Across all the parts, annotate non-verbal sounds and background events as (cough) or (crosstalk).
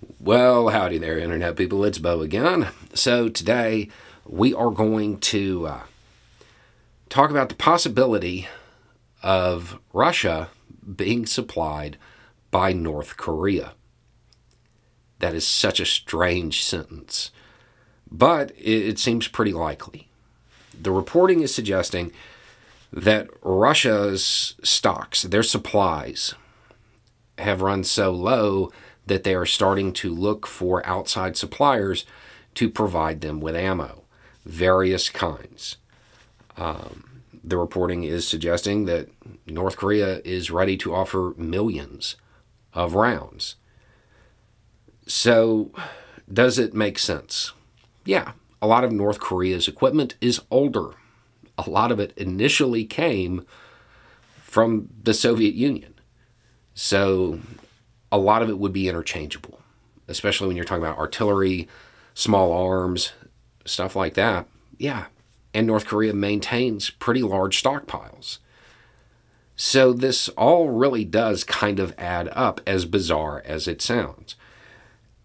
Well, howdy there, Internet people. It's Beau again. So, today we are going to uh, talk about the possibility of Russia being supplied by North Korea. That is such a strange sentence, but it, it seems pretty likely. The reporting is suggesting that Russia's stocks, their supplies, have run so low that they are starting to look for outside suppliers to provide them with ammo, various kinds. Um, the reporting is suggesting that North Korea is ready to offer millions of rounds. So, does it make sense? Yeah, a lot of North Korea's equipment is older. A lot of it initially came from the Soviet Union. So, a lot of it would be interchangeable, especially when you're talking about artillery, small arms, stuff like that. Yeah. And North Korea maintains pretty large stockpiles. So this all really does kind of add up, as bizarre as it sounds.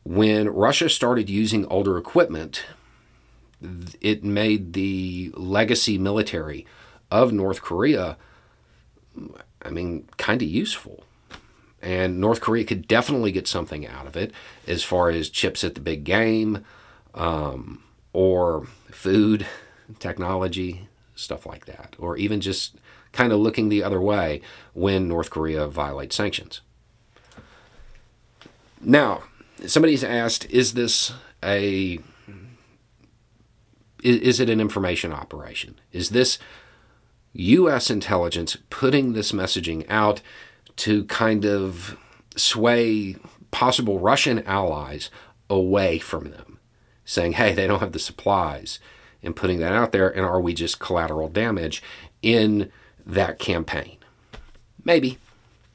When Russia started using older equipment, it made the legacy military of North Korea, I mean, kind of useful. And North Korea could definitely get something out of it as far as chips at the big game um, or food, technology, stuff like that. Or even just kind of looking the other way when North Korea violates sanctions. Now, somebody's asked, is this a is, is it an information operation? Is this U.S. intelligence putting this messaging out to kind of sway possible Russian allies away from them, saying, hey, they don't have the supplies, and putting that out there, and are we just collateral damage in that campaign? Maybe.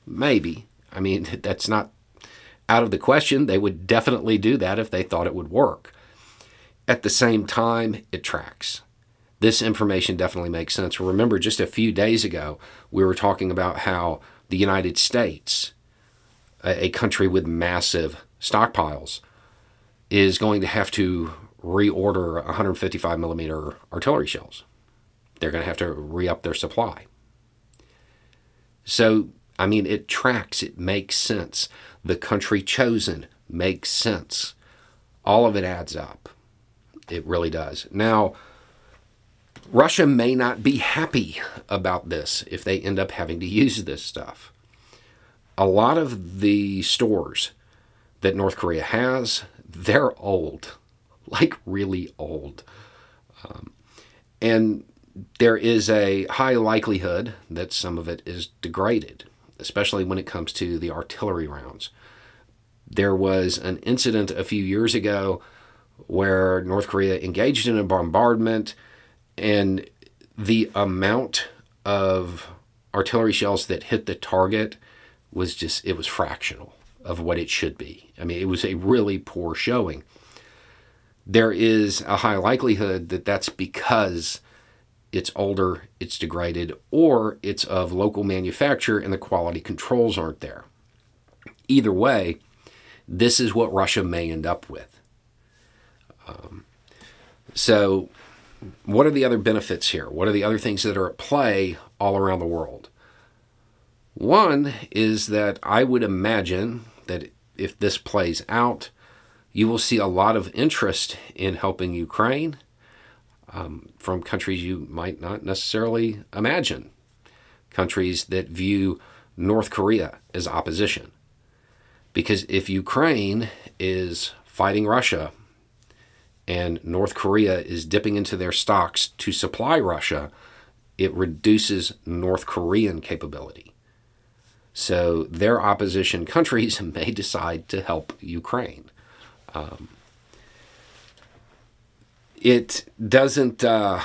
Maybe. I mean, (laughs) that's not out of the question. They would definitely do that if they thought it would work. At the same time, it tracks. This information definitely makes sense. Remember, just a few days ago, we were talking about how the United States, a, a country with massive stockpiles, is going to have to reorder 155 millimeter artillery shells. They're going to have to re up their supply. So, I mean, it tracks, it makes sense. The country chosen makes sense. All of it adds up. It really does. Now, Russia may not be happy about this if they end up having to use this stuff. A lot of the stores that North Korea has, they're old, (laughs) like really old. Um, and there is a high likelihood that some of it is degraded, especially when it comes to the artillery rounds. There was an incident a few years ago where North Korea engaged in a bombardment and the amount of artillery shells that hit the target was just it was fractional of what it should be. I mean, it was a really poor showing. There is a high likelihood that that's because it's older, it's degraded, or it's of local manufacture and the quality controls aren't there. Either way, this is what Russia may end up with. Um, so what are the other benefits here? What are the other things that are at play all around the world? One is that I would imagine that if this plays out, you will see a lot of interest in helping Ukraine um, from countries you might not necessarily imagine. Countries that view North Korea as opposition. Because if Ukraine is fighting Russia and North Korea is dipping into their stocks to supply Russia, it reduces North Korean capability. So their opposition countries (laughs) may decide to help Ukraine. Um, it doesn't, uh,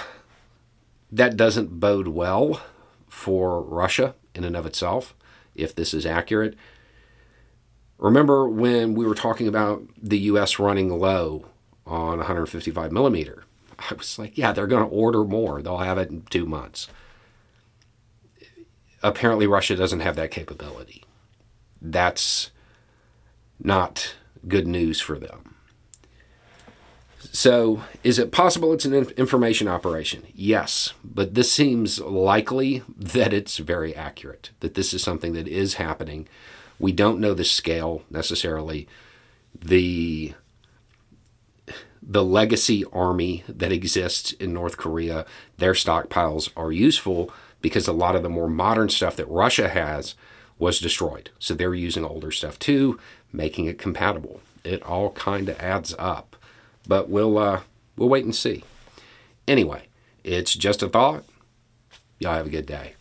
that doesn't bode well for Russia in and of itself, if this is accurate. Remember when we were talking about the U.S. running low on 155 millimeter. I was like, yeah, they're going to order more. They'll have it in two months. Apparently, Russia doesn't have that capability. That's not good news for them. So, is it possible it's an information operation? Yes, but this seems likely that it's very accurate, that this is something that is happening. We don't know the scale necessarily. The the legacy army that exists in North Korea, their stockpiles are useful because a lot of the more modern stuff that Russia has was destroyed. So they're using older stuff too, making it compatible. It all kind of adds up. But we'll uh, we'll wait and see. Anyway, it's just a thought. Y'all have a good day.